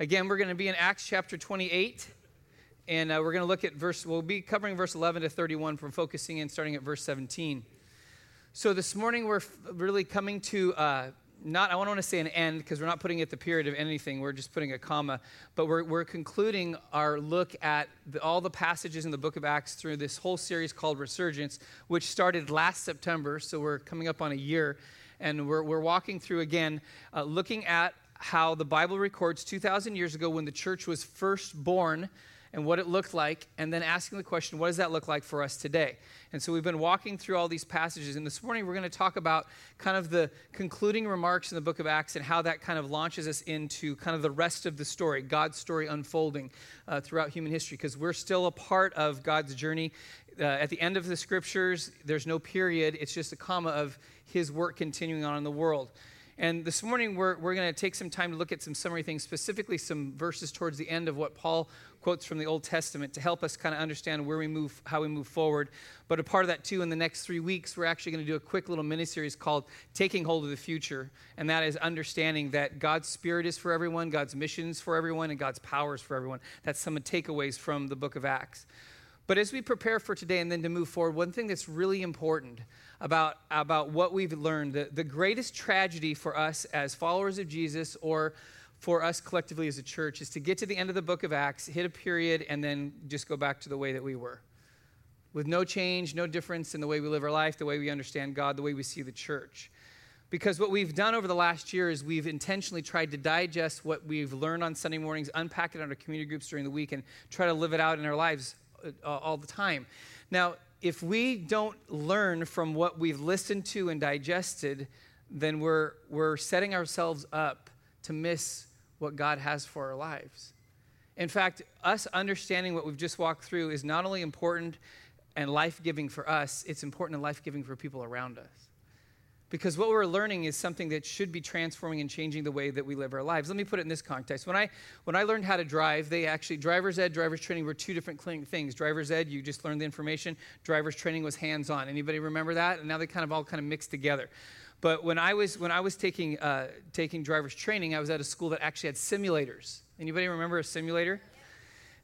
Again, we're going to be in Acts chapter 28, and uh, we're going to look at verse, we'll be covering verse 11 to 31 from focusing in starting at verse 17. So this morning we're really coming to uh, not, I don't want to say an end because we're not putting at the period of anything, we're just putting a comma, but we're, we're concluding our look at the, all the passages in the book of Acts through this whole series called Resurgence, which started last September, so we're coming up on a year. And we're, we're walking through again, uh, looking at how the Bible records 2,000 years ago when the church was first born and what it looked like, and then asking the question, what does that look like for us today? And so we've been walking through all these passages, and this morning we're going to talk about kind of the concluding remarks in the book of Acts and how that kind of launches us into kind of the rest of the story, God's story unfolding uh, throughout human history, because we're still a part of God's journey. Uh, at the end of the scriptures, there's no period, it's just a comma of his work continuing on in the world. And this morning, we're, we're going to take some time to look at some summary things, specifically some verses towards the end of what Paul quotes from the Old Testament to help us kind of understand where we move, how we move forward. But a part of that, too, in the next three weeks, we're actually going to do a quick little mini series called Taking Hold of the Future. And that is understanding that God's Spirit is for everyone, God's mission is for everyone, and God's power is for everyone. That's some takeaways from the book of Acts. But as we prepare for today and then to move forward, one thing that's really important about, about what we've learned, the, the greatest tragedy for us as followers of Jesus or for us collectively as a church is to get to the end of the book of Acts, hit a period, and then just go back to the way that we were. With no change, no difference in the way we live our life, the way we understand God, the way we see the church. Because what we've done over the last year is we've intentionally tried to digest what we've learned on Sunday mornings, unpack it on our community groups during the week, and try to live it out in our lives uh, all the time. Now, if we don't learn from what we've listened to and digested, then we're, we're setting ourselves up to miss what God has for our lives. In fact, us understanding what we've just walked through is not only important and life giving for us, it's important and life giving for people around us. Because what we're learning is something that should be transforming and changing the way that we live our lives. Let me put it in this context. When I, when I learned how to drive, they actually, driver's ed, driver's training were two different things. Driver's ed, you just learned the information. Driver's training was hands on. Anybody remember that? And now they kind of all kind of mixed together. But when I was, when I was taking, uh, taking driver's training, I was at a school that actually had simulators. Anybody remember a simulator?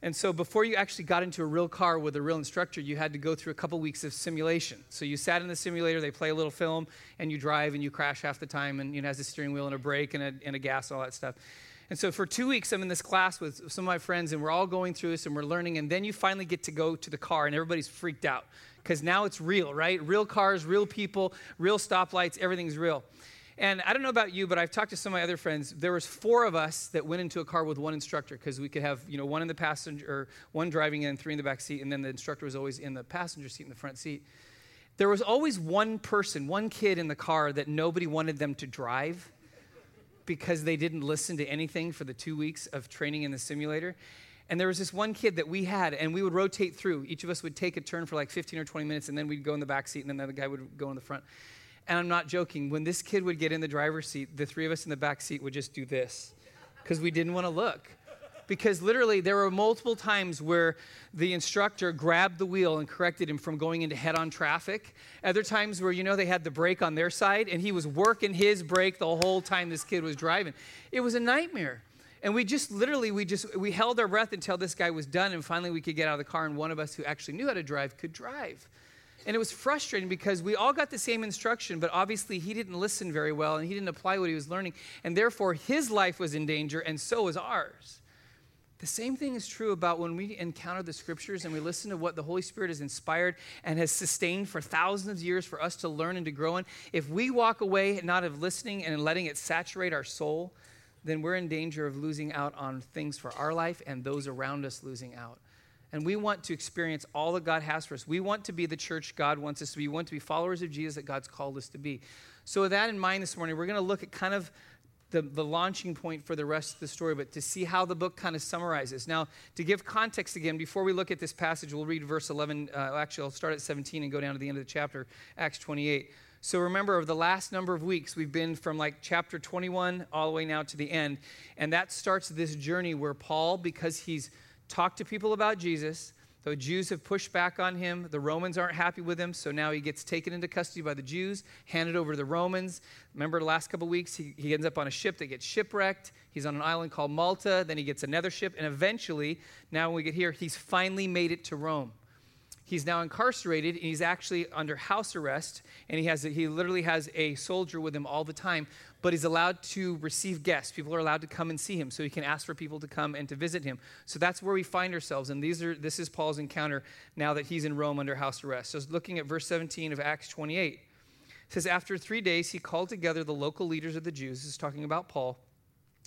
And so before you actually got into a real car with a real instructor, you had to go through a couple weeks of simulation. So you sat in the simulator, they play a little film, and you drive and you crash half the time, and you it has a steering wheel and a brake and a, and a gas, all that stuff. And so for two weeks, I'm in this class with some of my friends, and we're all going through this and we're learning. And then you finally get to go to the car, and everybody's freaked out because now it's real, right? Real cars, real people, real stoplights, everything's real. And I don't know about you, but I've talked to some of my other friends. There was four of us that went into a car with one instructor because we could have, you know, one in the passenger, or one driving in, three in the back seat, and then the instructor was always in the passenger seat in the front seat. There was always one person, one kid in the car that nobody wanted them to drive because they didn't listen to anything for the two weeks of training in the simulator. And there was this one kid that we had, and we would rotate through. Each of us would take a turn for like 15 or 20 minutes, and then we'd go in the back seat, and then the guy would go in the front. And I'm not joking. When this kid would get in the driver's seat, the three of us in the back seat would just do this because we didn't want to look. Because literally, there were multiple times where the instructor grabbed the wheel and corrected him from going into head on traffic. Other times where, you know, they had the brake on their side and he was working his brake the whole time this kid was driving. It was a nightmare. And we just literally, we just, we held our breath until this guy was done and finally we could get out of the car and one of us who actually knew how to drive could drive. And it was frustrating because we all got the same instruction, but obviously he didn't listen very well and he didn't apply what he was learning. And therefore, his life was in danger, and so was ours. The same thing is true about when we encounter the scriptures and we listen to what the Holy Spirit has inspired and has sustained for thousands of years for us to learn and to grow in. If we walk away not of listening and letting it saturate our soul, then we're in danger of losing out on things for our life and those around us losing out and we want to experience all that God has for us. We want to be the church God wants us to be. We want to be followers of Jesus that God's called us to be. So, with that in mind this morning, we're going to look at kind of the, the launching point for the rest of the story, but to see how the book kind of summarizes. Now, to give context again, before we look at this passage, we'll read verse 11. Uh, actually, I'll start at 17 and go down to the end of the chapter, Acts 28. So remember, over the last number of weeks, we've been from like chapter 21 all the way now to the end. And that starts this journey where Paul, because he's talked to people about Jesus. The Jews have pushed back on him. The Romans aren't happy with him, so now he gets taken into custody by the Jews, handed over to the Romans. Remember the last couple weeks, he, he ends up on a ship that gets shipwrecked. He's on an island called Malta. Then he gets another ship, and eventually, now when we get here, he's finally made it to Rome. He's now incarcerated and he's actually under house arrest. And he, has he literally has a soldier with him all the time, but he's allowed to receive guests. People are allowed to come and see him, so he can ask for people to come and to visit him. So that's where we find ourselves. And these are, this is Paul's encounter now that he's in Rome under house arrest. So looking at verse 17 of Acts 28. It says, After three days, he called together the local leaders of the Jews. This is talking about Paul.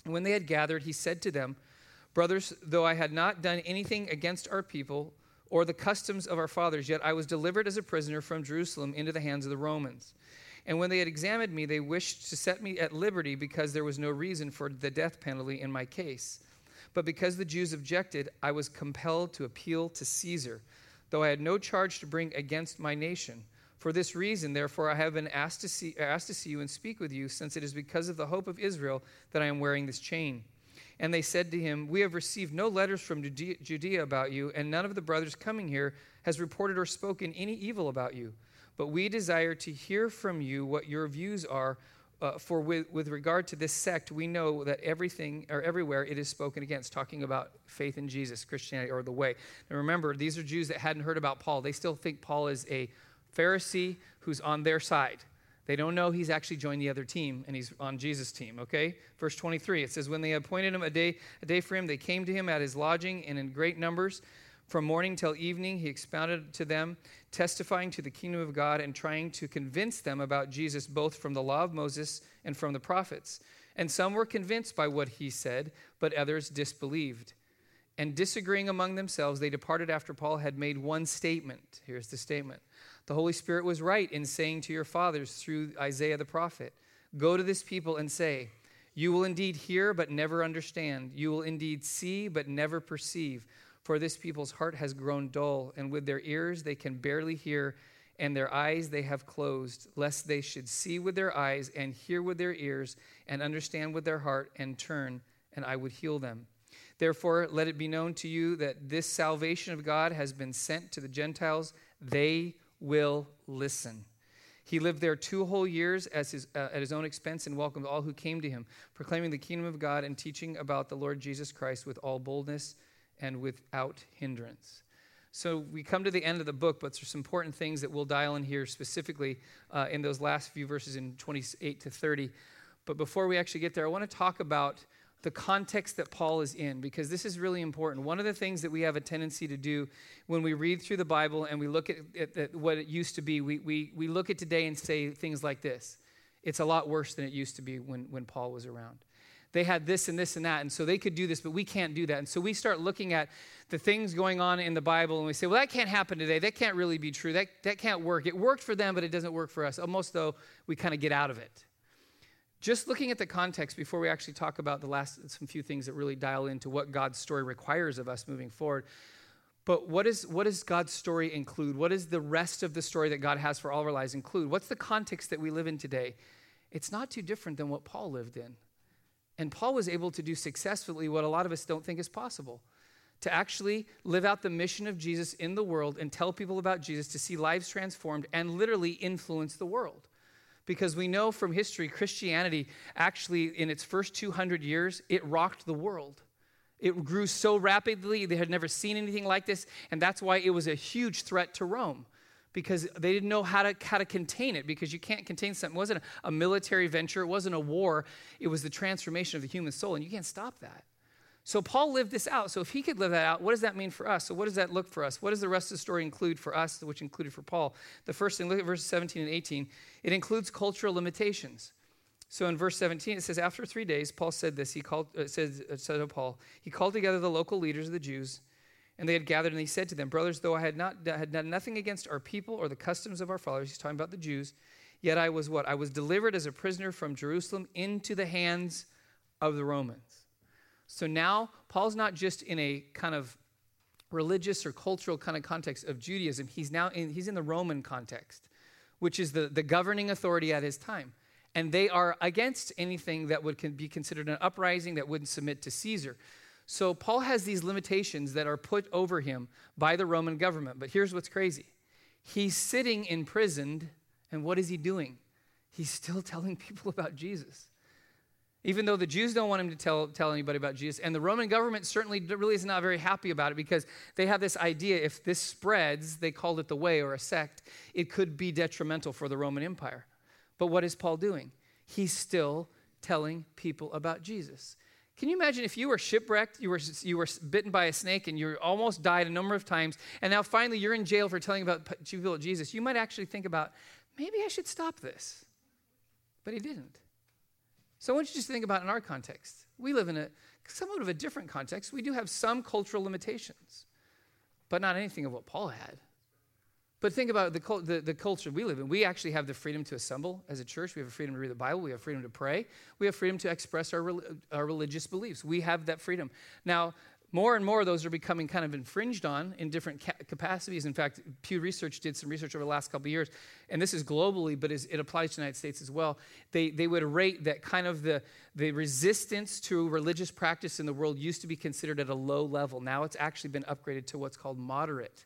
And when they had gathered, he said to them, Brothers, though I had not done anything against our people, or the customs of our fathers, yet I was delivered as a prisoner from Jerusalem into the hands of the Romans. And when they had examined me, they wished to set me at liberty because there was no reason for the death penalty in my case. But because the Jews objected, I was compelled to appeal to Caesar, though I had no charge to bring against my nation. For this reason, therefore, I have been asked to see, asked to see you and speak with you, since it is because of the hope of Israel that I am wearing this chain. And they said to him, We have received no letters from Judea about you, and none of the brothers coming here has reported or spoken any evil about you. But we desire to hear from you what your views are. Uh, for with, with regard to this sect, we know that everything or everywhere it is spoken against, talking about faith in Jesus, Christianity, or the way. And remember, these are Jews that hadn't heard about Paul. They still think Paul is a Pharisee who's on their side. They don't know he's actually joined the other team and he's on Jesus' team, okay? Verse 23, it says, When they appointed him a day, a day for him, they came to him at his lodging and in great numbers. From morning till evening, he expounded to them, testifying to the kingdom of God and trying to convince them about Jesus, both from the law of Moses and from the prophets. And some were convinced by what he said, but others disbelieved. And disagreeing among themselves, they departed after Paul had made one statement. Here's the statement the Holy Spirit was right in saying to your fathers through Isaiah the prophet Go to this people and say, You will indeed hear, but never understand. You will indeed see, but never perceive. For this people's heart has grown dull, and with their ears they can barely hear, and their eyes they have closed, lest they should see with their eyes, and hear with their ears, and understand with their heart, and turn, and I would heal them. Therefore, let it be known to you that this salvation of God has been sent to the Gentiles. They will listen. He lived there two whole years his, uh, at his own expense and welcomed all who came to him, proclaiming the kingdom of God and teaching about the Lord Jesus Christ with all boldness and without hindrance. So we come to the end of the book, but there's some important things that we'll dial in here specifically uh, in those last few verses in 28 to 30. But before we actually get there, I want to talk about the context that Paul is in, because this is really important. One of the things that we have a tendency to do when we read through the Bible and we look at, at, at what it used to be, we, we, we look at today and say things like this It's a lot worse than it used to be when, when Paul was around. They had this and this and that, and so they could do this, but we can't do that. And so we start looking at the things going on in the Bible and we say, well, that can't happen today. That can't really be true. That, that can't work. It worked for them, but it doesn't work for us. Almost though we kind of get out of it. Just looking at the context before we actually talk about the last some few things that really dial into what God's story requires of us moving forward. But what, is, what does God's story include? What does the rest of the story that God has for all of our lives include? What's the context that we live in today? It's not too different than what Paul lived in. And Paul was able to do successfully what a lot of us don't think is possible to actually live out the mission of Jesus in the world and tell people about Jesus, to see lives transformed, and literally influence the world because we know from history Christianity actually in its first 200 years it rocked the world. It grew so rapidly, they had never seen anything like this, and that's why it was a huge threat to Rome because they didn't know how to, how to contain it because you can't contain something. It wasn't a military venture, it wasn't a war, it was the transformation of the human soul, and you can't stop that. So Paul lived this out. So if he could live that out, what does that mean for us? So what does that look for us? What does the rest of the story include for us, which included for Paul? The first thing, look at verses 17 and 18. It includes cultural limitations. So in verse 17, it says, After three days, Paul said this. He called, uh, says, uh, said to Paul, he called together the local leaders of the Jews, and they had gathered, and he said to them, Brothers, though I had, not, had done nothing against our people or the customs of our fathers, he's talking about the Jews, yet I was what? I was delivered as a prisoner from Jerusalem into the hands of the Romans. So now Paul's not just in a kind of religious or cultural kind of context of Judaism. He's now in, he's in the Roman context, which is the, the governing authority at his time. And they are against anything that would be considered an uprising that wouldn't submit to Caesar. So Paul has these limitations that are put over him by the Roman government. But here's what's crazy he's sitting imprisoned, and what is he doing? He's still telling people about Jesus. Even though the Jews don't want him to tell, tell anybody about Jesus, and the Roman government certainly really is not very happy about it because they have this idea if this spreads, they called it the way or a sect, it could be detrimental for the Roman Empire. But what is Paul doing? He's still telling people about Jesus. Can you imagine if you were shipwrecked, you were, you were bitten by a snake, and you almost died a number of times, and now finally you're in jail for telling about people Jesus? You might actually think about, maybe I should stop this. But he didn't. So I want you to just think about in our context. We live in a somewhat of a different context. We do have some cultural limitations, but not anything of what Paul had. But think about the, the, the, culture we live in. We actually have the freedom to assemble as a church. We have a freedom to read the Bible. We have freedom to pray. We have freedom to express our, our religious beliefs. We have that freedom. Now, more and more those are becoming kind of infringed on in different ca- capacities. In fact, Pew Research did some research over the last couple years, and this is globally, but it applies to the United States as well. They, they would rate that kind of the, the resistance to religious practice in the world used to be considered at a low level. Now it's actually been upgraded to what's called moderate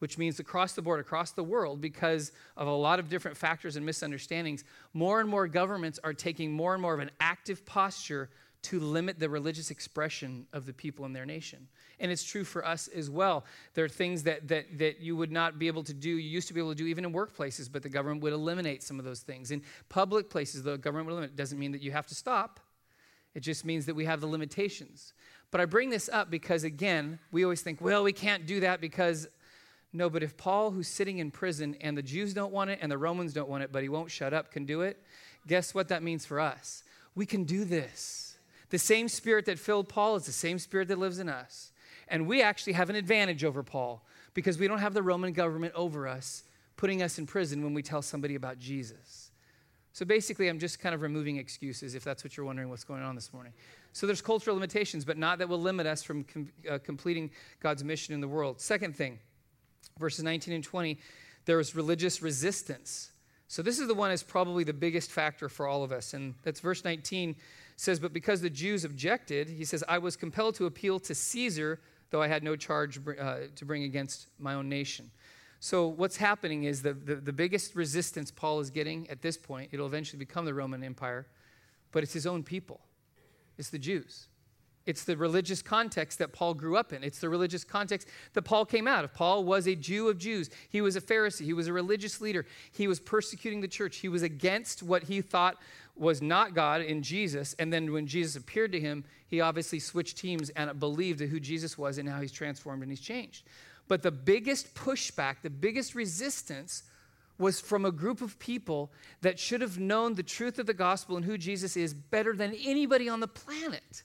which means across the board, across the world, because of a lot of different factors and misunderstandings, more and more governments are taking more and more of an active posture to limit the religious expression of the people in their nation. And it's true for us as well. There are things that, that, that you would not be able to do, you used to be able to do even in workplaces, but the government would eliminate some of those things. In public places, the government would limit. It doesn't mean that you have to stop, it just means that we have the limitations. But I bring this up because, again, we always think, well, we can't do that because no, but if Paul, who's sitting in prison, and the Jews don't want it and the Romans don't want it, but he won't shut up, can do it, guess what that means for us? We can do this. The same spirit that filled Paul is the same spirit that lives in us. And we actually have an advantage over Paul because we don't have the Roman government over us putting us in prison when we tell somebody about Jesus. So basically, I'm just kind of removing excuses if that's what you're wondering what's going on this morning. So there's cultural limitations, but not that will limit us from com- uh, completing God's mission in the world. Second thing, verses 19 and 20, there was religious resistance. So this is the one is probably the biggest factor for all of us. And that's verse 19 says, But because the Jews objected, he says, I was compelled to appeal to Caesar, though I had no charge uh, to bring against my own nation. So what's happening is the, the, the biggest resistance Paul is getting at this point, it'll eventually become the Roman Empire, but it's his own people. It's the Jews. It's the religious context that Paul grew up in. It's the religious context that Paul came out of. Paul was a Jew of Jews. He was a Pharisee. He was a religious leader. He was persecuting the church. He was against what he thought was not God in Jesus. And then when Jesus appeared to him, he obviously switched teams and believed who Jesus was and how he's transformed and he's changed. But the biggest pushback, the biggest resistance was from a group of people that should have known the truth of the gospel and who Jesus is better than anybody on the planet.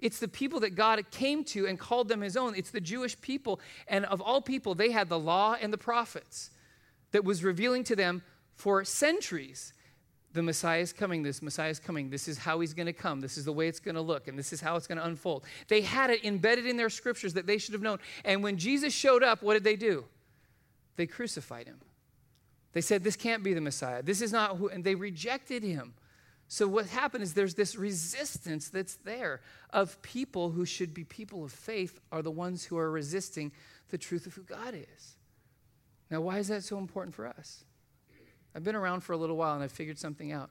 It's the people that God came to and called them his own. It's the Jewish people. And of all people, they had the law and the prophets that was revealing to them for centuries the Messiah is coming, this Messiah is coming, this is how he's going to come, this is the way it's going to look, and this is how it's going to unfold. They had it embedded in their scriptures that they should have known. And when Jesus showed up, what did they do? They crucified him. They said, This can't be the Messiah. This is not who, and they rejected him. So, what happened is there's this resistance that's there of people who should be people of faith are the ones who are resisting the truth of who God is. Now, why is that so important for us? I've been around for a little while and I've figured something out.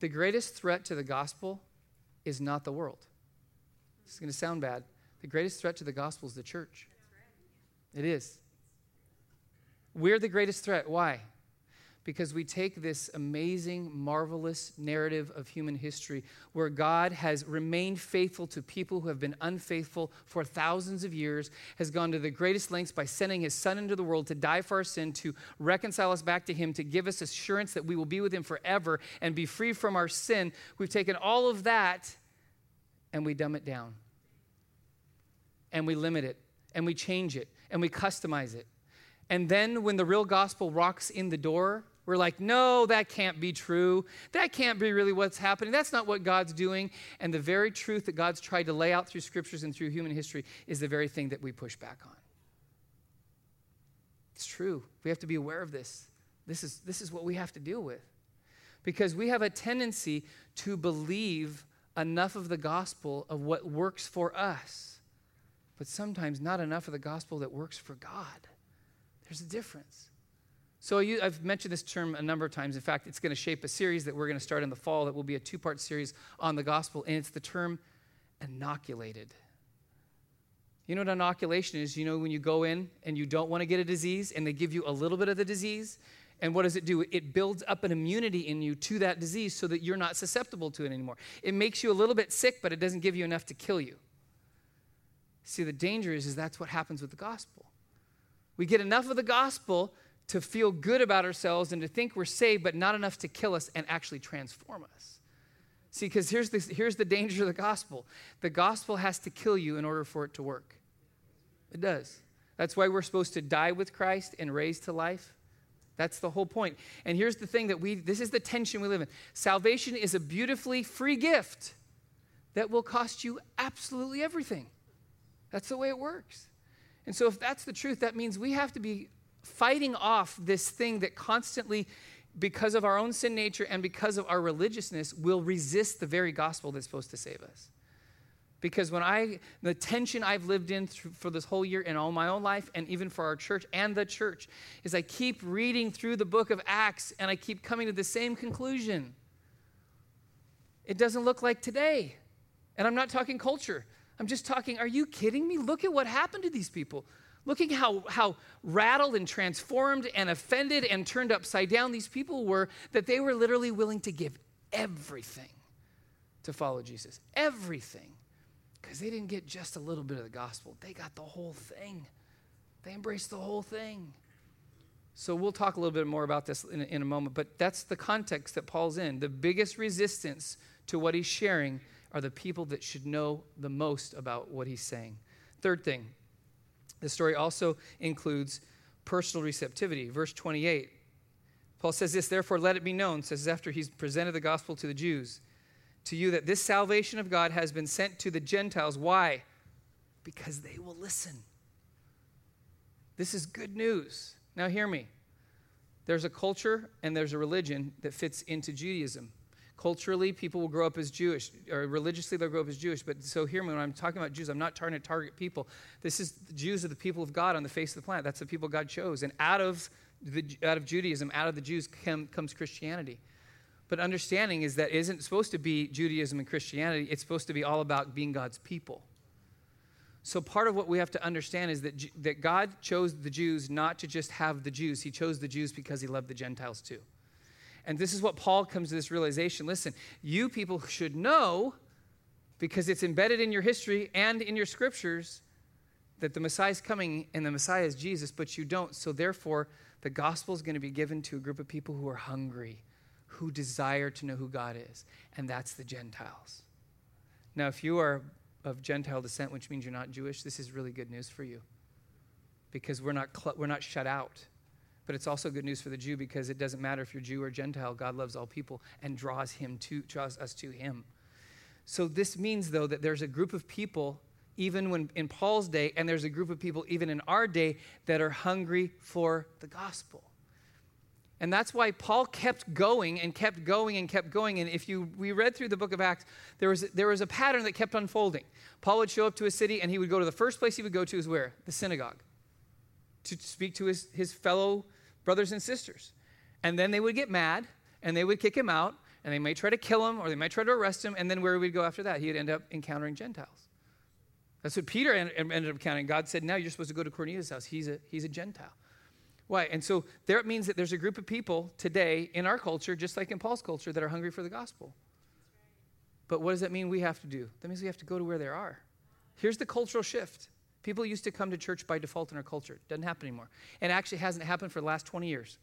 The greatest threat to the gospel is not the world. This is going to sound bad. The greatest threat to the gospel is the church. It is. We're the greatest threat. Why? Because we take this amazing, marvelous narrative of human history where God has remained faithful to people who have been unfaithful for thousands of years, has gone to the greatest lengths by sending his son into the world to die for our sin, to reconcile us back to him, to give us assurance that we will be with him forever and be free from our sin. We've taken all of that and we dumb it down. And we limit it and we change it and we customize it. And then when the real gospel rocks in the door, we're like, no, that can't be true. That can't be really what's happening. That's not what God's doing. And the very truth that God's tried to lay out through scriptures and through human history is the very thing that we push back on. It's true. We have to be aware of this. This is, this is what we have to deal with. Because we have a tendency to believe enough of the gospel of what works for us, but sometimes not enough of the gospel that works for God. There's a difference. So you, I've mentioned this term a number of times. In fact, it's going to shape a series that we're going to start in the fall that will be a two part series on the gospel, and it's the term inoculated. You know what inoculation is? You know when you go in and you don't want to get a disease and they give you a little bit of the disease? And what does it do? It builds up an immunity in you to that disease so that you're not susceptible to it anymore. It makes you a little bit sick, but it doesn't give you enough to kill you. See, the danger is, is that's what happens with the gospel. We get enough of the gospel to feel good about ourselves and to think we're saved, but not enough to kill us and actually transform us. See, because here's the, here's the danger of the gospel the gospel has to kill you in order for it to work. It does. That's why we're supposed to die with Christ and raise to life. That's the whole point. And here's the thing that we, this is the tension we live in. Salvation is a beautifully free gift that will cost you absolutely everything. That's the way it works. And so, if that's the truth, that means we have to be fighting off this thing that constantly, because of our own sin nature and because of our religiousness, will resist the very gospel that's supposed to save us. Because when I, the tension I've lived in through, for this whole year in all my own life, and even for our church and the church, is I keep reading through the book of Acts and I keep coming to the same conclusion. It doesn't look like today. And I'm not talking culture. I'm just talking, are you kidding me? Look at what happened to these people. Looking how, how rattled and transformed and offended and turned upside down these people were that they were literally willing to give everything to follow Jesus. Everything. Because they didn't get just a little bit of the gospel, they got the whole thing. They embraced the whole thing. So we'll talk a little bit more about this in a, in a moment, but that's the context that Paul's in. The biggest resistance to what he's sharing are the people that should know the most about what he's saying. Third thing, the story also includes personal receptivity. Verse 28, Paul says this, therefore let it be known, says after he's presented the gospel to the Jews, to you that this salvation of God has been sent to the Gentiles. Why? Because they will listen. This is good news. Now, hear me. There's a culture and there's a religion that fits into Judaism. Culturally, people will grow up as Jewish, or religiously, they'll grow up as Jewish. But so, hear me when I'm talking about Jews, I'm not trying to target people. This is the Jews are the people of God on the face of the planet. That's the people God chose. And out of, the, out of Judaism, out of the Jews comes Christianity. But understanding is that isn't supposed to be Judaism and Christianity, it's supposed to be all about being God's people. So, part of what we have to understand is that, that God chose the Jews not to just have the Jews, He chose the Jews because He loved the Gentiles too. And this is what Paul comes to this realization listen, you people should know, because it's embedded in your history and in your scriptures, that the Messiah is coming and the Messiah is Jesus, but you don't. So, therefore, the gospel is going to be given to a group of people who are hungry who desire to know who God is, and that's the Gentiles. Now, if you are of Gentile descent, which means you're not Jewish, this is really good news for you because we're not, cl- we're not shut out. But it's also good news for the Jew because it doesn't matter if you're Jew or Gentile, God loves all people and draws, him to, draws us to Him. So this means, though, that there's a group of people, even when in Paul's day, and there's a group of people, even in our day, that are hungry for the gospel. And that's why Paul kept going and kept going and kept going. And if you we read through the book of Acts, there was there was a pattern that kept unfolding. Paul would show up to a city and he would go to the first place he would go to is where? The synagogue. To speak to his, his fellow brothers and sisters. And then they would get mad and they would kick him out and they might try to kill him or they might try to arrest him. And then where would he go after that? He'd end up encountering Gentiles. That's what Peter ended up encountering. God said, Now you're supposed to go to Cornelius' house. He's a, he's a Gentile. Why? And so there it means that there's a group of people today in our culture, just like in Paul's culture, that are hungry for the gospel. But what does that mean we have to do? That means we have to go to where they are. Here's the cultural shift. People used to come to church by default in our culture. It doesn't happen anymore. And actually hasn't happened for the last 20 years.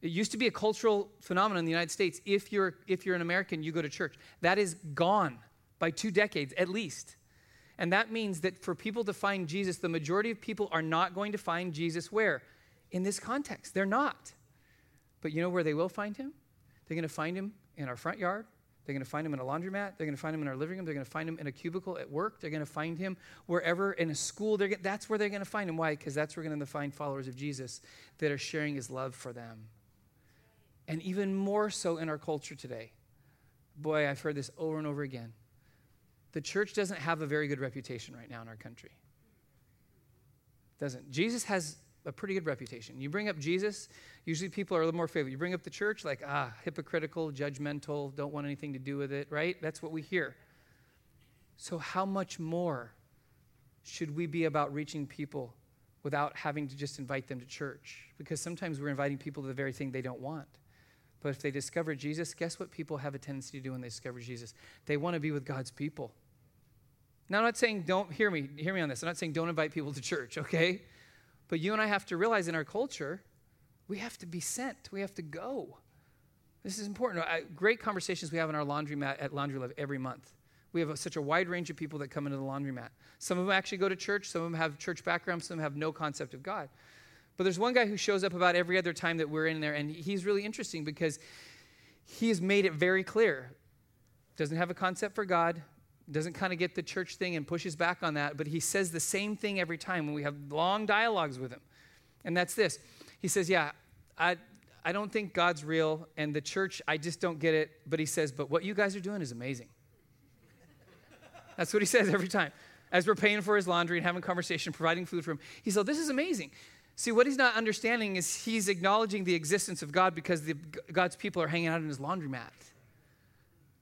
It used to be a cultural phenomenon in the United States. If you're, if you're an American, you go to church. That is gone by two decades at least. And that means that for people to find Jesus, the majority of people are not going to find Jesus where? In this context. They're not. But you know where they will find him? They're going to find him in our front yard. They're going to find him in a laundromat. They're going to find him in our living room. They're going to find him in a cubicle at work. They're going to find him wherever in a school. They're, that's where they're going to find him. Why? Because that's where we're going to find followers of Jesus that are sharing his love for them. And even more so in our culture today. Boy, I've heard this over and over again. The church doesn't have a very good reputation right now in our country. Doesn't. Jesus has a pretty good reputation. You bring up Jesus, usually people are a little more favorable. You bring up the church, like, ah, hypocritical, judgmental, don't want anything to do with it, right? That's what we hear. So, how much more should we be about reaching people without having to just invite them to church? Because sometimes we're inviting people to the very thing they don't want. But if they discover Jesus, guess what people have a tendency to do when they discover Jesus? They want to be with God's people. Now, I'm not saying don't hear me, hear me on this. I'm not saying don't invite people to church, okay? But you and I have to realize in our culture, we have to be sent. We have to go. This is important. I, great conversations we have in our laundromat at Laundry Love every month. We have a, such a wide range of people that come into the laundromat. Some of them actually go to church, some of them have church backgrounds, some have no concept of God. But there's one guy who shows up about every other time that we're in there, and he's really interesting because he has made it very clear. Doesn't have a concept for God, doesn't kind of get the church thing and pushes back on that, but he says the same thing every time when we have long dialogues with him. And that's this. He says, Yeah, I, I don't think God's real, and the church, I just don't get it. But he says, But what you guys are doing is amazing. that's what he says every time. As we're paying for his laundry and having conversation, providing food for him, he said, This is amazing. See, what he's not understanding is he's acknowledging the existence of God because the, God's people are hanging out in his laundromat.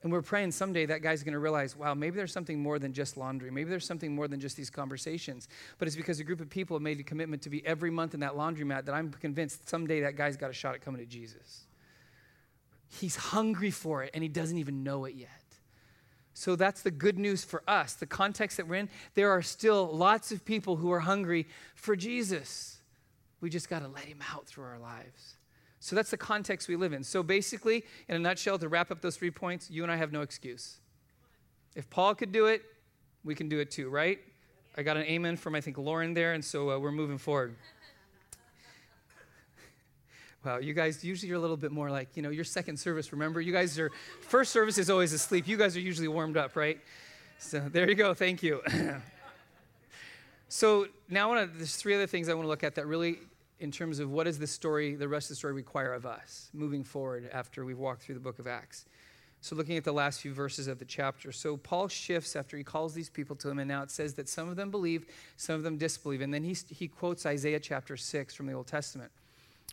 And we're praying someday that guy's going to realize, wow, maybe there's something more than just laundry. Maybe there's something more than just these conversations. But it's because a group of people have made a commitment to be every month in that laundromat that I'm convinced someday that guy's got a shot at coming to Jesus. He's hungry for it and he doesn't even know it yet. So that's the good news for us. The context that we're in, there are still lots of people who are hungry for Jesus. We just got to let him out through our lives. So that's the context we live in. So basically, in a nutshell, to wrap up those three points, you and I have no excuse. If Paul could do it, we can do it too, right? I got an amen from, I think, Lauren there, and so uh, we're moving forward. Wow, you guys usually you're a little bit more like, you know, your second service, remember? You guys are, first service is always asleep. You guys are usually warmed up, right? So there you go. Thank you. so now I want to, there's three other things I want to look at that really in terms of what does the story, the rest of the story require of us moving forward after we've walked through the book of Acts. So, looking at the last few verses of the chapter. So, Paul shifts after he calls these people to him, and now it says that some of them believe, some of them disbelieve. And then he, he quotes Isaiah chapter 6 from the Old Testament,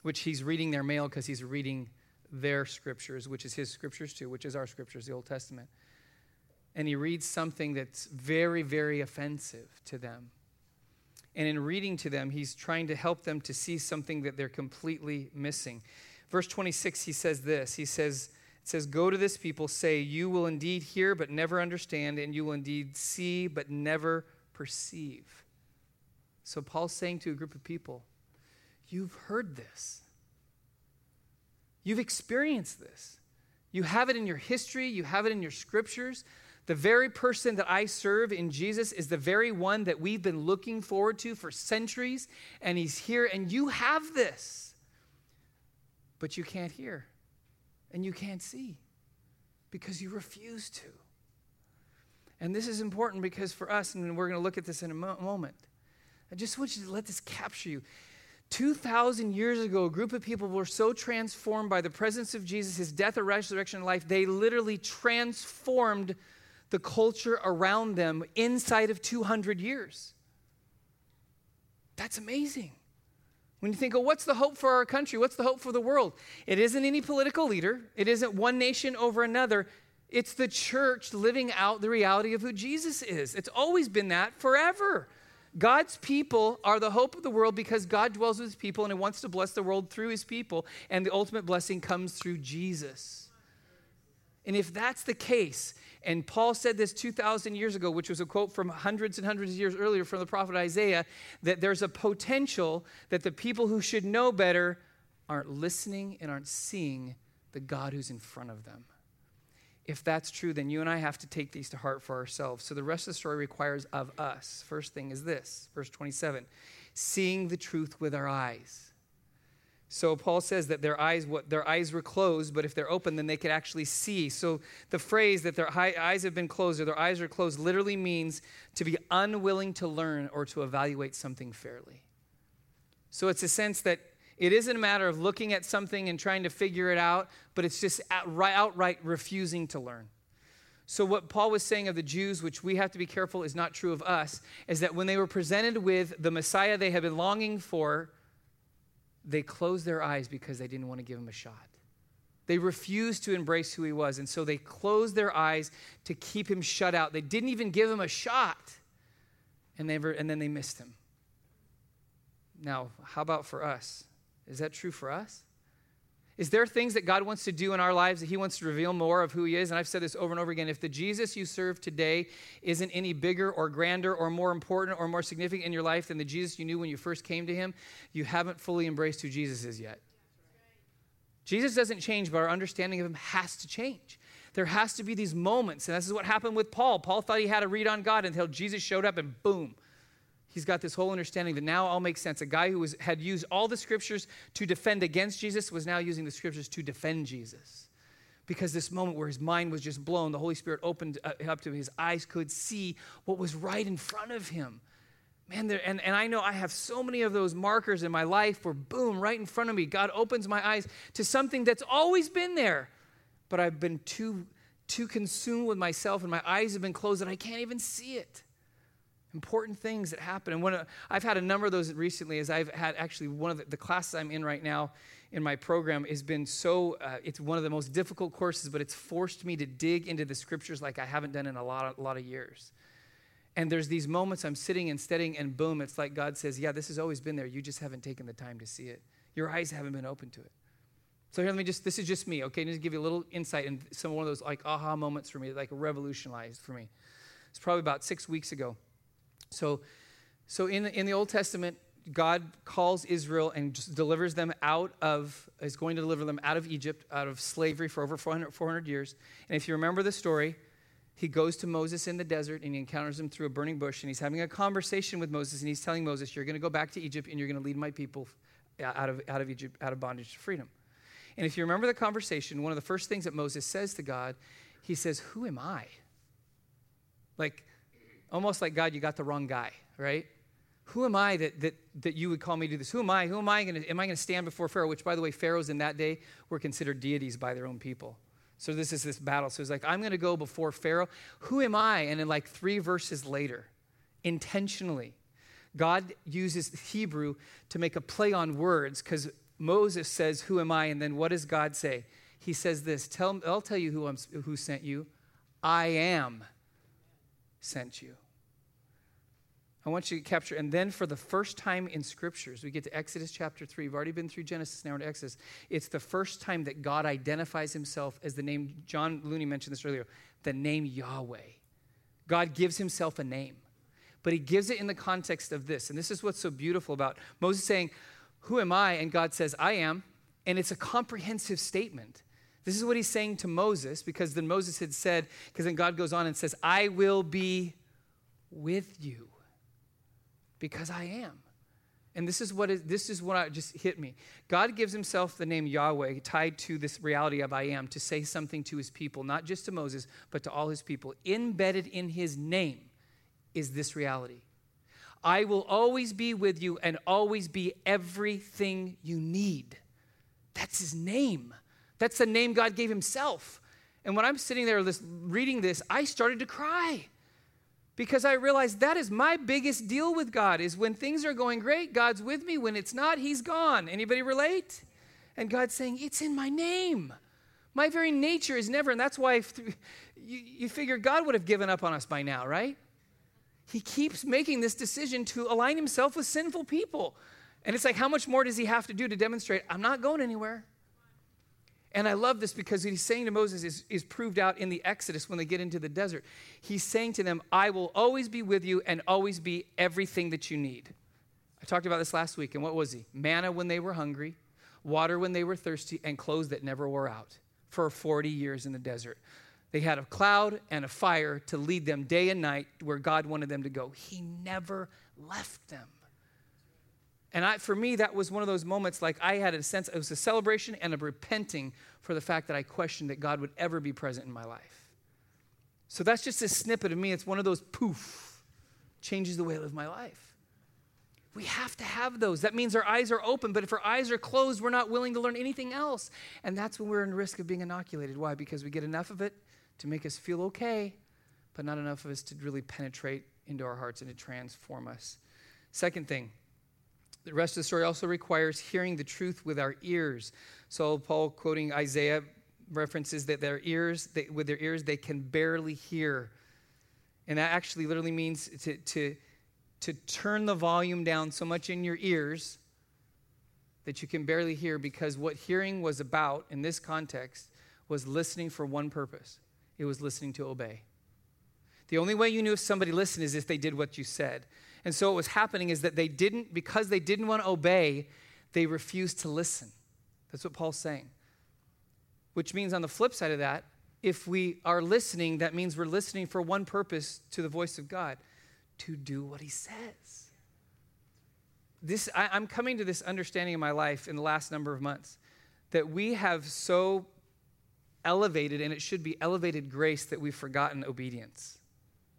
which he's reading their mail because he's reading their scriptures, which is his scriptures too, which is our scriptures, the Old Testament. And he reads something that's very, very offensive to them. And in reading to them, he's trying to help them to see something that they're completely missing. Verse 26, he says this He says, it says, Go to this people, say, You will indeed hear, but never understand, and you will indeed see, but never perceive. So Paul's saying to a group of people, You've heard this. You've experienced this. You have it in your history, you have it in your scriptures. The very person that I serve in Jesus is the very one that we've been looking forward to for centuries, and he's here, and you have this. But you can't hear, and you can't see because you refuse to. And this is important because for us, and we're going to look at this in a mo- moment, I just want you to let this capture you. 2,000 years ago, a group of people were so transformed by the presence of Jesus, his death, or resurrection, and life, they literally transformed the culture around them inside of 200 years. That's amazing. When you think, oh, what's the hope for our country? What's the hope for the world? It isn't any political leader, it isn't one nation over another. It's the church living out the reality of who Jesus is. It's always been that forever. God's people are the hope of the world because God dwells with his people and he wants to bless the world through his people, and the ultimate blessing comes through Jesus. And if that's the case, and Paul said this 2,000 years ago, which was a quote from hundreds and hundreds of years earlier from the prophet Isaiah, that there's a potential that the people who should know better aren't listening and aren't seeing the God who's in front of them. If that's true, then you and I have to take these to heart for ourselves. So the rest of the story requires of us. First thing is this, verse 27 seeing the truth with our eyes. So Paul says that their eyes, what, their eyes were closed, but if they're open, then they could actually see. So the phrase that their eyes have been closed or their eyes are closed literally means to be unwilling to learn or to evaluate something fairly. So it's a sense that It isn't a matter of looking at something and trying to figure it out, but it's just outright refusing to learn. So, what Paul was saying of the Jews, which we have to be careful is not true of us, is that when they were presented with the Messiah they had been longing for, they closed their eyes because they didn't want to give him a shot. They refused to embrace who he was, and so they closed their eyes to keep him shut out. They didn't even give him a shot, and, they were, and then they missed him. Now, how about for us? Is that true for us? Is there things that God wants to do in our lives that He wants to reveal more of who He is? And I've said this over and over again. If the Jesus you serve today isn't any bigger or grander or more important or more significant in your life than the Jesus you knew when you first came to Him, you haven't fully embraced who Jesus is yet. Jesus doesn't change, but our understanding of Him has to change. There has to be these moments, and this is what happened with Paul. Paul thought he had a read on God until Jesus showed up, and boom, he's got this whole understanding that now all makes sense. A guy who was, had used all the scriptures to defend against Jesus was now using the scriptures to defend Jesus. Because this moment where his mind was just blown, the Holy Spirit opened uh, up to him. his eyes, could see what was right in front of him. Man, there, and, and I know I have so many of those markers in my life where, boom, right in front of me, God opens my eyes to something that's always been there. But I've been too, too consumed with myself and my eyes have been closed and I can't even see it important things that happen. And when I've had a number of those recently, as I've had actually one of the, the classes I'm in right now in my program has been so, uh, it's one of the most difficult courses, but it's forced me to dig into the scriptures like I haven't done in a lot of, a lot of years. And there's these moments I'm sitting and studying, and boom, it's like God says, Yeah, this has always been there. You just haven't taken the time to see it. Your eyes haven't been open to it. So here, let me just, this is just me, okay? Just give you a little insight in some one of those like aha moments for me, like revolutionized for me. It's probably about six weeks ago. So, so in, the, in the Old Testament, God calls Israel and delivers them out of, is going to deliver them out of Egypt, out of slavery for over 400, 400 years. And if you remember the story, he goes to Moses in the desert and he encounters him through a burning bush and he's having a conversation with Moses and he's telling Moses, You're going to go back to Egypt and you're going to lead my people uh, out of, out of Egypt, out of bondage to freedom. And if you remember the conversation, one of the first things that Moses says to God, he says, Who am I? Like, almost like God, you got the wrong guy, right? Who am I that, that, that you would call me to do this? Who am I? Who am I going to, am I going to stand before Pharaoh? Which, by the way, pharaohs in that day were considered deities by their own people. So this is this battle. So it's like, I'm going to go before Pharaoh. Who am I? And in like three verses later, intentionally, God uses Hebrew to make a play on words because Moses says, Who am I? And then what does God say? He says this tell, I'll tell you who, I'm, who sent you. I am sent you. I want you to capture, and then for the first time in scriptures, we get to Exodus chapter 3. We've already been through Genesis, now we're to Exodus. It's the first time that God identifies himself as the name, John Looney mentioned this earlier, the name Yahweh. God gives himself a name, but he gives it in the context of this. And this is what's so beautiful about Moses saying, Who am I? And God says, I am. And it's a comprehensive statement. This is what he's saying to Moses, because then Moses had said, because then God goes on and says, I will be with you because I am. And this is what is, this is what I, just hit me. God gives himself the name Yahweh tied to this reality of I am to say something to his people, not just to Moses, but to all his people. Embedded in his name is this reality. I will always be with you and always be everything you need. That's his name. That's the name God gave himself. And when I'm sitting there reading this, I started to cry because I realized that is my biggest deal with God is when things are going great, God's with me. When it's not, he's gone. Anybody relate? And God's saying, it's in my name. My very nature is never, and that's why you, you figure God would have given up on us by now, right? He keeps making this decision to align himself with sinful people. And it's like, how much more does he have to do to demonstrate, I'm not going anywhere? And I love this because what he's saying to Moses is, is proved out in the Exodus when they get into the desert. He's saying to them, I will always be with you and always be everything that you need. I talked about this last week, and what was he? Manna when they were hungry, water when they were thirsty, and clothes that never wore out for 40 years in the desert. They had a cloud and a fire to lead them day and night where God wanted them to go. He never left them. And I, for me, that was one of those moments like I had a sense, it was a celebration and a repenting for the fact that I questioned that God would ever be present in my life. So that's just a snippet of me. It's one of those poof, changes the way I live my life. We have to have those. That means our eyes are open, but if our eyes are closed, we're not willing to learn anything else. And that's when we're in risk of being inoculated. Why? Because we get enough of it to make us feel okay, but not enough of us to really penetrate into our hearts and to transform us. Second thing, the rest of the story also requires hearing the truth with our ears. So, Paul, quoting Isaiah, references that their ears, they, with their ears, they can barely hear. And that actually literally means to, to, to turn the volume down so much in your ears that you can barely hear because what hearing was about in this context was listening for one purpose it was listening to obey. The only way you knew if somebody listened is if they did what you said. And so what was happening is that they didn't, because they didn't want to obey, they refused to listen. That's what Paul's saying. Which means on the flip side of that, if we are listening, that means we're listening for one purpose to the voice of God to do what he says. This, I, I'm coming to this understanding in my life in the last number of months that we have so elevated, and it should be elevated grace that we've forgotten obedience.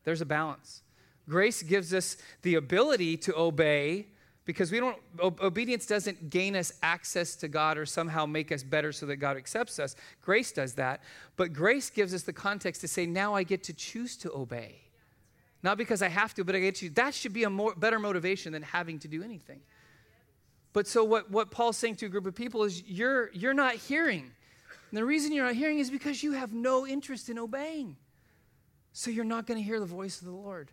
There's a balance. Grace gives us the ability to obey because we don't obedience doesn't gain us access to God or somehow make us better so that God accepts us. Grace does that, but grace gives us the context to say now I get to choose to obey. Not because I have to, but I get to. That should be a more better motivation than having to do anything. But so what what Paul's saying to a group of people is you're you're not hearing. And the reason you're not hearing is because you have no interest in obeying. So you're not going to hear the voice of the Lord.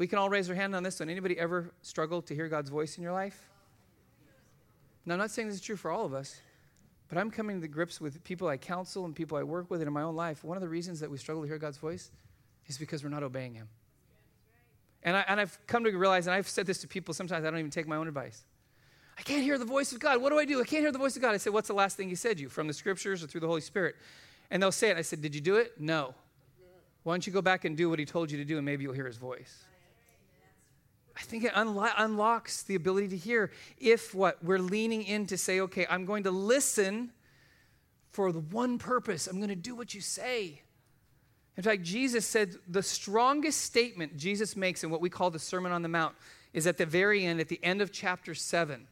We can all raise our hand on this one. Anybody ever struggled to hear God's voice in your life? Now, I'm not saying this is true for all of us, but I'm coming to grips with people I counsel and people I work with and in my own life. One of the reasons that we struggle to hear God's voice is because we're not obeying Him. And, I, and I've come to realize, and I've said this to people sometimes, I don't even take my own advice. I can't hear the voice of God. What do I do? I can't hear the voice of God. I said, What's the last thing He said to you from the scriptures or through the Holy Spirit? And they'll say it. I said, Did you do it? No. Why don't you go back and do what He told you to do, and maybe you'll hear His voice? I think it unlo- unlocks the ability to hear if what we're leaning in to say, okay, I'm going to listen for the one purpose. I'm going to do what you say. In fact, Jesus said the strongest statement Jesus makes in what we call the Sermon on the Mount is at the very end, at the end of chapter 7,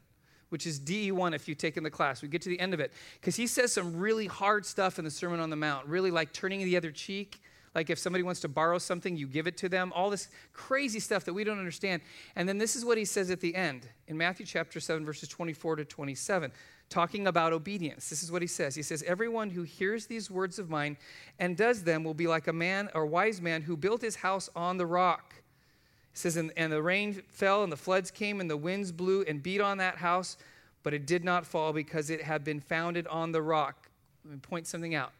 which is DE1 if you've taken the class. We get to the end of it. Because he says some really hard stuff in the Sermon on the Mount, really like turning the other cheek. Like if somebody wants to borrow something, you give it to them. All this crazy stuff that we don't understand. And then this is what he says at the end in Matthew chapter 7, verses 24 to 27 talking about obedience. This is what he says. He says, Everyone who hears these words of mine and does them will be like a man or wise man who built his house on the rock. He says, and, and the rain fell, and the floods came, and the winds blew and beat on that house, but it did not fall because it had been founded on the rock. Let me point something out.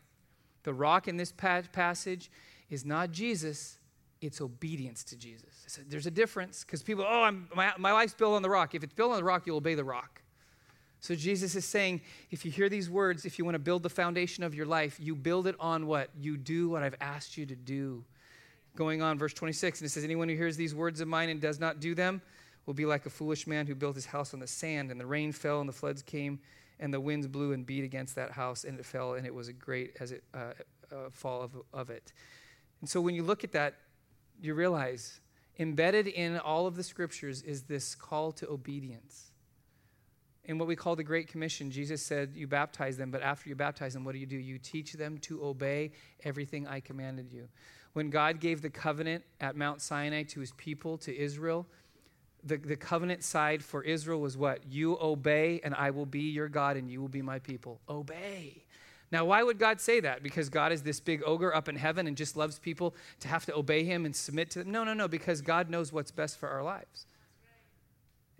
The rock in this passage is not Jesus, it's obedience to Jesus. There's a difference because people, oh, I'm, my, my life's built on the rock. If it's built on the rock, you'll obey the rock. So Jesus is saying, if you hear these words, if you want to build the foundation of your life, you build it on what? You do what I've asked you to do. Going on, verse 26, and it says, Anyone who hears these words of mine and does not do them will be like a foolish man who built his house on the sand, and the rain fell, and the floods came, and the winds blew and beat against that house, and it fell, and it was a great as it uh, uh, fall of, of it. And so when you look at that, you realize embedded in all of the scriptures is this call to obedience in what we call the Great Commission, Jesus said, You baptize them, but after you baptize them, what do you do? You teach them to obey everything I commanded you. When God gave the covenant at Mount Sinai to his people, to Israel, the, the covenant side for Israel was what? You obey, and I will be your God, and you will be my people. Obey. Now, why would God say that? Because God is this big ogre up in heaven and just loves people to have to obey him and submit to them? No, no, no, because God knows what's best for our lives.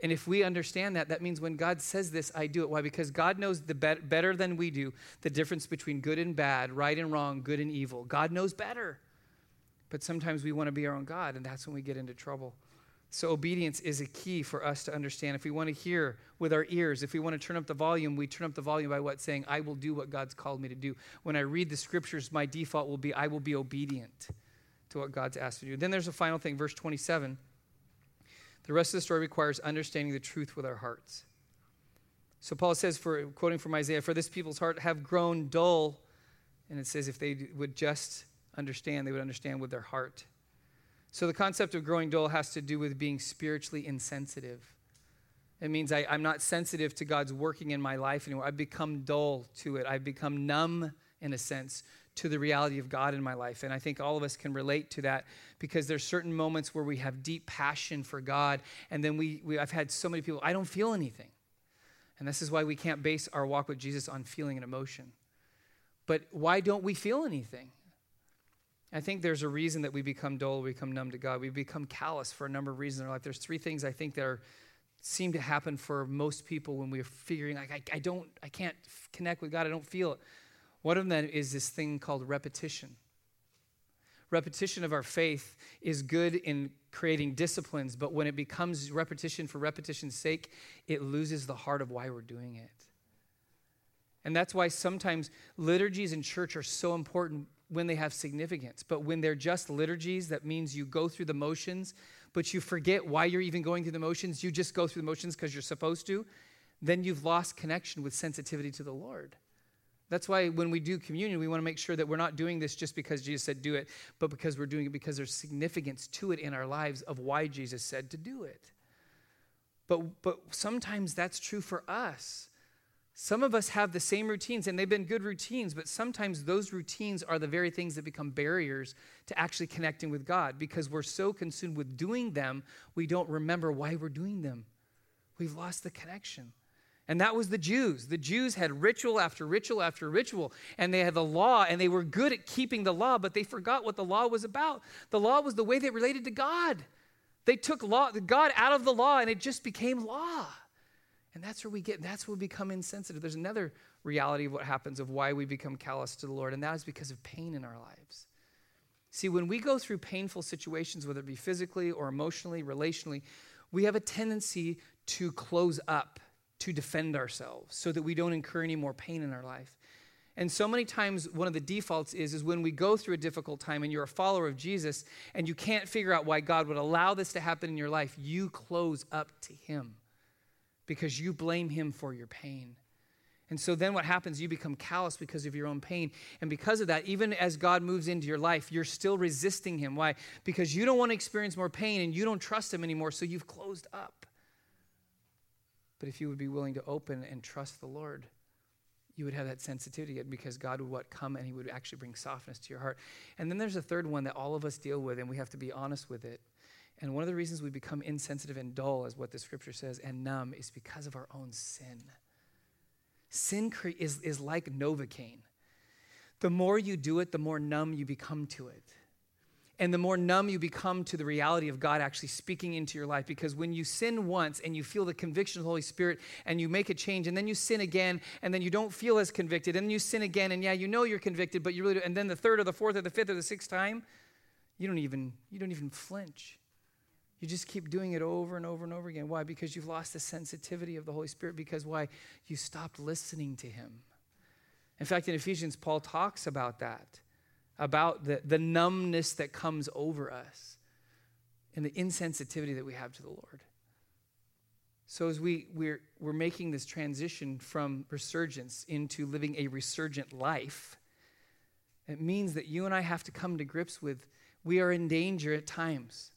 And if we understand that, that means when God says this, I do it. Why? Because God knows the be- better than we do the difference between good and bad, right and wrong, good and evil. God knows better. But sometimes we want to be our own God, and that's when we get into trouble. So, obedience is a key for us to understand. If we want to hear with our ears, if we want to turn up the volume, we turn up the volume by what? Saying, I will do what God's called me to do. When I read the scriptures, my default will be, I will be obedient to what God's asked me to do. Then there's a final thing, verse 27. The rest of the story requires understanding the truth with our hearts. So Paul says, for quoting from Isaiah, for this people's heart have grown dull. And it says, if they would just understand, they would understand with their heart. So the concept of growing dull has to do with being spiritually insensitive. It means I, am not sensitive to God's working in my life anymore. I've become dull to it. I've become numb, in a sense, to the reality of God in my life. And I think all of us can relate to that because there's certain moments where we have deep passion for God, and then we, we I've had so many people, I don't feel anything. And this is why we can't base our walk with Jesus on feeling and emotion. But why don't we feel anything? I think there's a reason that we become dull, we become numb to God. We become callous for a number of reasons in our life. There's three things I think that are seem to happen for most people when we're figuring like I, I don't I can't connect with God. I don't feel it. One of them is this thing called repetition. Repetition of our faith is good in creating disciplines, but when it becomes repetition for repetition's sake, it loses the heart of why we're doing it. And that's why sometimes liturgies in church are so important when they have significance. But when they're just liturgies, that means you go through the motions, but you forget why you're even going through the motions. You just go through the motions because you're supposed to. Then you've lost connection with sensitivity to the Lord. That's why when we do communion, we want to make sure that we're not doing this just because Jesus said do it, but because we're doing it because there's significance to it in our lives of why Jesus said to do it. But, but sometimes that's true for us. Some of us have the same routines, and they've been good routines, but sometimes those routines are the very things that become barriers to actually connecting with God because we're so consumed with doing them, we don't remember why we're doing them. We've lost the connection. And that was the Jews. The Jews had ritual after ritual after ritual, and they had the law, and they were good at keeping the law, but they forgot what the law was about. The law was the way they related to God. They took law, God out of the law, and it just became law. And that's where we get, that's where we become insensitive. There's another reality of what happens of why we become callous to the Lord, and that is because of pain in our lives. See, when we go through painful situations, whether it be physically or emotionally, relationally, we have a tendency to close up, to defend ourselves, so that we don't incur any more pain in our life. And so many times, one of the defaults is, is when we go through a difficult time and you're a follower of Jesus and you can't figure out why God would allow this to happen in your life, you close up to Him because you blame him for your pain. And so then what happens? You become callous because of your own pain. And because of that, even as God moves into your life, you're still resisting him. Why? Because you don't want to experience more pain and you don't trust him anymore, so you've closed up. But if you would be willing to open and trust the Lord, you would have that sensitivity because God would what come and he would actually bring softness to your heart. And then there's a third one that all of us deal with, and we have to be honest with it. And one of the reasons we become insensitive and dull, as what the scripture says, and numb, is because of our own sin. Sin is, is like Novocaine. The more you do it, the more numb you become to it. And the more numb you become to the reality of God actually speaking into your life. Because when you sin once and you feel the conviction of the Holy Spirit and you make a change, and then you sin again, and then you don't feel as convicted, and then you sin again, and yeah, you know you're convicted, but you really do, and then the third or the fourth or the fifth or the sixth time, you don't even you don't even flinch. You just keep doing it over and over and over again. Why? Because you've lost the sensitivity of the Holy Spirit. Because why? You stopped listening to Him. In fact, in Ephesians, Paul talks about that, about the, the numbness that comes over us and the insensitivity that we have to the Lord. So, as we, we're, we're making this transition from resurgence into living a resurgent life, it means that you and I have to come to grips with we are in danger at times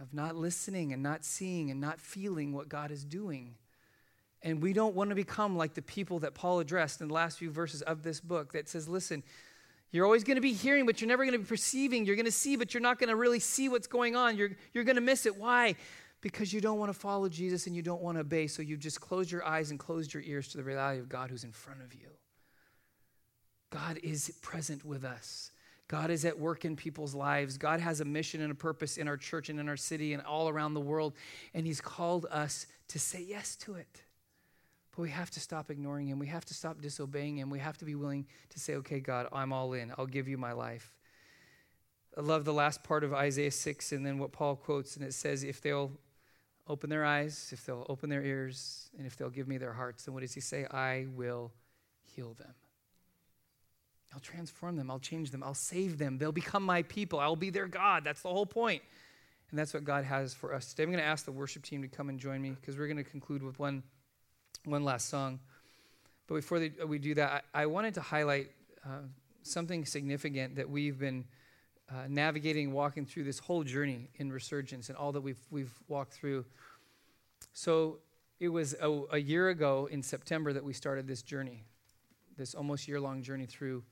of not listening and not seeing and not feeling what God is doing. And we don't want to become like the people that Paul addressed in the last few verses of this book that says, listen, you're always going to be hearing, but you're never going to be perceiving. You're going to see, but you're not going to really see what's going on. You're, you're going to miss it. Why? Because you don't want to follow Jesus and you don't want to obey. So you've just closed your eyes and closed your ears to the reality of God who's in front of you. God is present with us. God is at work in people's lives. God has a mission and a purpose in our church and in our city and all around the world. And He's called us to say yes to it. But we have to stop ignoring Him. We have to stop disobeying Him. We have to be willing to say, okay, God, I'm all in. I'll give you my life. I love the last part of Isaiah 6 and then what Paul quotes, and it says, if they'll open their eyes, if they'll open their ears, and if they'll give me their hearts, then what does he say? I will heal them. I'll transform them. I'll change them. I'll save them. They'll become my people. I'll be their God. That's the whole point. And that's what God has for us today. I'm going to ask the worship team to come and join me because we're going to conclude with one, one last song. But before they, we do that, I, I wanted to highlight uh, something significant that we've been uh, navigating, walking through this whole journey in resurgence and all that we've, we've walked through. So it was a, a year ago in September that we started this journey, this almost year long journey through,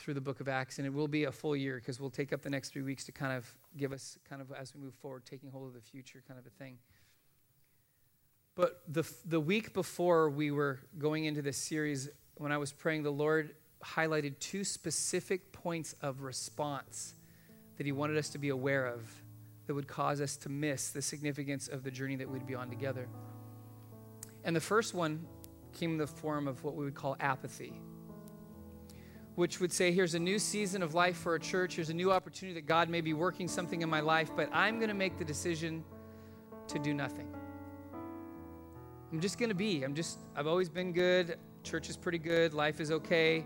through the book of Acts. And it will be a full year because we'll take up the next three weeks to kind of give us, kind of as we move forward, taking hold of the future kind of a thing. But the, the week before we were going into this series, when I was praying, the Lord highlighted two specific points of response that He wanted us to be aware of that would cause us to miss the significance of the journey that we'd be on together. And the first one came in the form of what we would call apathy, which would say, Here's a new season of life for a church. Here's a new opportunity that God may be working something in my life, but I'm going to make the decision to do nothing. I'm just going to be. I'm just, I've always been good. Church is pretty good. Life is okay.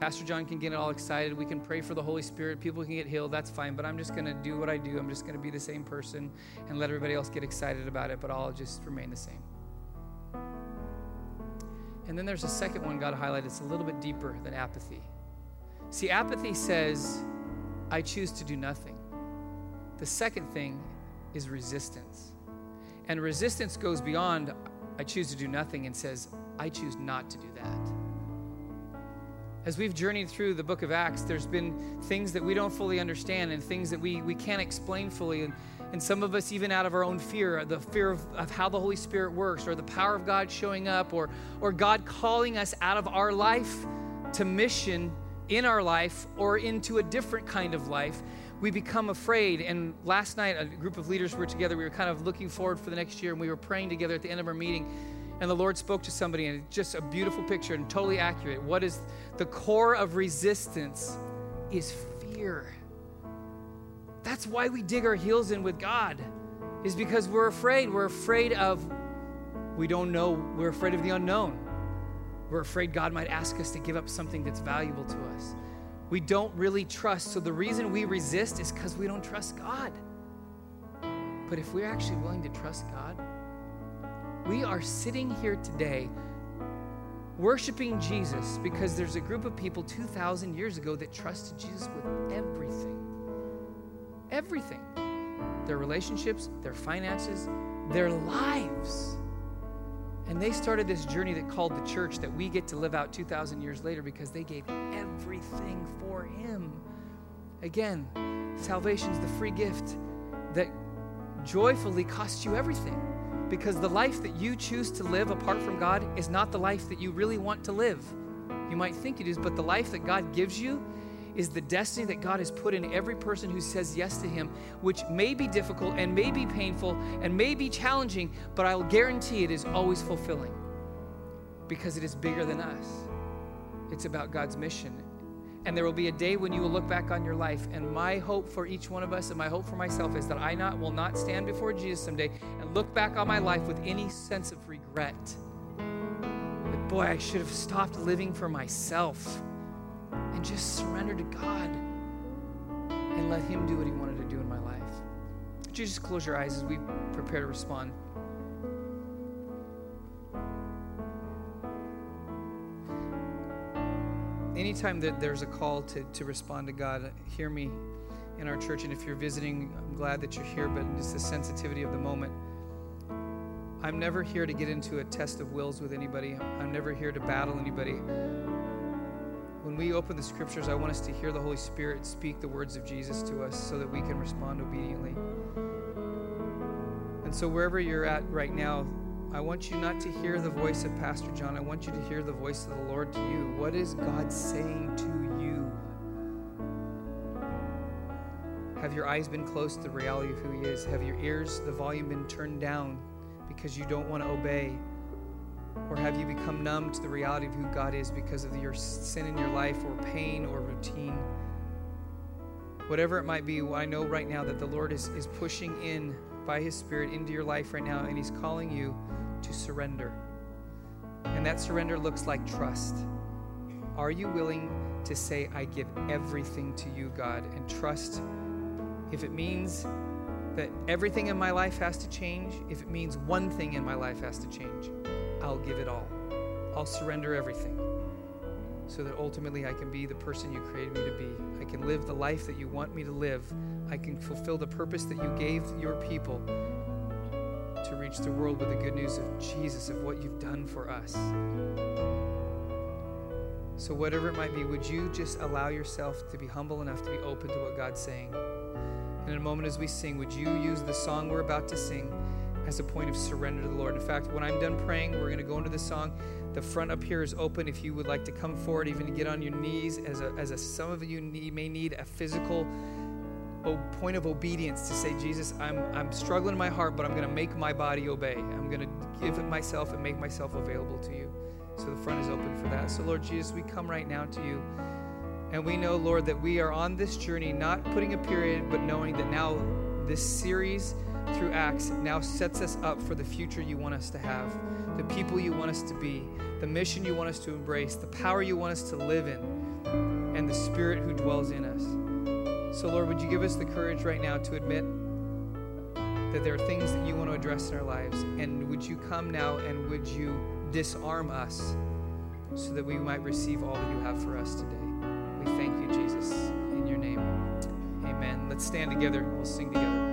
Pastor John can get all excited. We can pray for the Holy Spirit. People can get healed. That's fine. But I'm just going to do what I do. I'm just going to be the same person and let everybody else get excited about it, but I'll just remain the same. And then there's a second one God highlighted. It's a little bit deeper than apathy. See, apathy says, I choose to do nothing. The second thing is resistance. And resistance goes beyond, I choose to do nothing, and says, I choose not to do that. As we've journeyed through the book of Acts, there's been things that we don't fully understand and things that we, we can't explain fully. And, and some of us, even out of our own fear, the fear of, of how the Holy Spirit works, or the power of God showing up, or, or God calling us out of our life to mission in our life or into a different kind of life, we become afraid. And last night, a group of leaders were together. We were kind of looking forward for the next year, and we were praying together at the end of our meeting. And the Lord spoke to somebody, and it's just a beautiful picture and totally accurate. What is the core of resistance is fear. That's why we dig our heels in with God, is because we're afraid. We're afraid of, we don't know, we're afraid of the unknown. We're afraid God might ask us to give up something that's valuable to us. We don't really trust. So the reason we resist is because we don't trust God. But if we're actually willing to trust God, we are sitting here today worshiping Jesus because there's a group of people 2,000 years ago that trusted Jesus with everything. Everything. Their relationships, their finances, their lives. And they started this journey that called the church that we get to live out 2,000 years later because they gave everything for Him. Again, salvation's the free gift that joyfully costs you everything because the life that you choose to live apart from God is not the life that you really want to live. You might think it is, but the life that God gives you is the destiny that God has put in every person who says yes to Him, which may be difficult and may be painful and may be challenging, but I'll guarantee it is always fulfilling because it is bigger than us. It's about God's mission and there will be a day when you will look back on your life. And my hope for each one of us and my hope for myself is that I not will not stand before Jesus someday and look back on my life with any sense of regret. That boy, I should have stopped living for myself and just surrender to God and let Him do what He wanted to do in my life. Would you just close your eyes as we prepare to respond? anytime that there's a call to, to respond to God, hear me in our church. And if you're visiting, I'm glad that you're here, but it's the sensitivity of the moment. I'm never here to get into a test of wills with anybody, I'm never here to battle anybody. When we open the scriptures, I want us to hear the Holy Spirit speak the words of Jesus to us so that we can respond obediently. And so, wherever you're at right now, I want you not to hear the voice of Pastor John. I want you to hear the voice of the Lord to you. What is God saying to you? Have your eyes been closed to the reality of who He is? Have your ears, the volume been turned down because you don't want to obey? Or have you become numb to the reality of who God is because of your sin in your life or pain or routine? Whatever it might be, I know right now that the Lord is, is pushing in by His Spirit into your life right now and He's calling you to surrender. And that surrender looks like trust. Are you willing to say, I give everything to you, God, and trust if it means that everything in my life has to change, if it means one thing in my life has to change, I'll give it all. I'll surrender everything so that ultimately I can be the person you created me to be. I can live the life that you want me to live. I can fulfill the purpose that you gave your people to reach the world with the good news of Jesus, of what you've done for us. So, whatever it might be, would you just allow yourself to be humble enough to be open to what God's saying? And in a moment as we sing, would you use the song we're about to sing as a point of surrender to the Lord? In fact, when I'm done praying, we're going to go into the song. The front up here is open if you would like to come forward, even to get on your knees. As a, as a some of you need, may need a physical point of obedience to say, Jesus, I'm, I'm struggling in my heart, but I'm going to make my body obey. I'm going to give it myself and make myself available to you. So the front is open for that. So, Lord Jesus, we come right now to you. And we know, Lord, that we are on this journey, not putting a period, but knowing that now this series through Acts now sets us up for the future you want us to have, the people you want us to be, the mission you want us to embrace, the power you want us to live in, and the Spirit who dwells in us. So, Lord, would you give us the courage right now to admit that there are things that you want to address in our lives? And would you come now and would you disarm us so that we might receive all that you have for us today? We thank you, Jesus, in your name. Amen. Let's stand together. We'll sing together.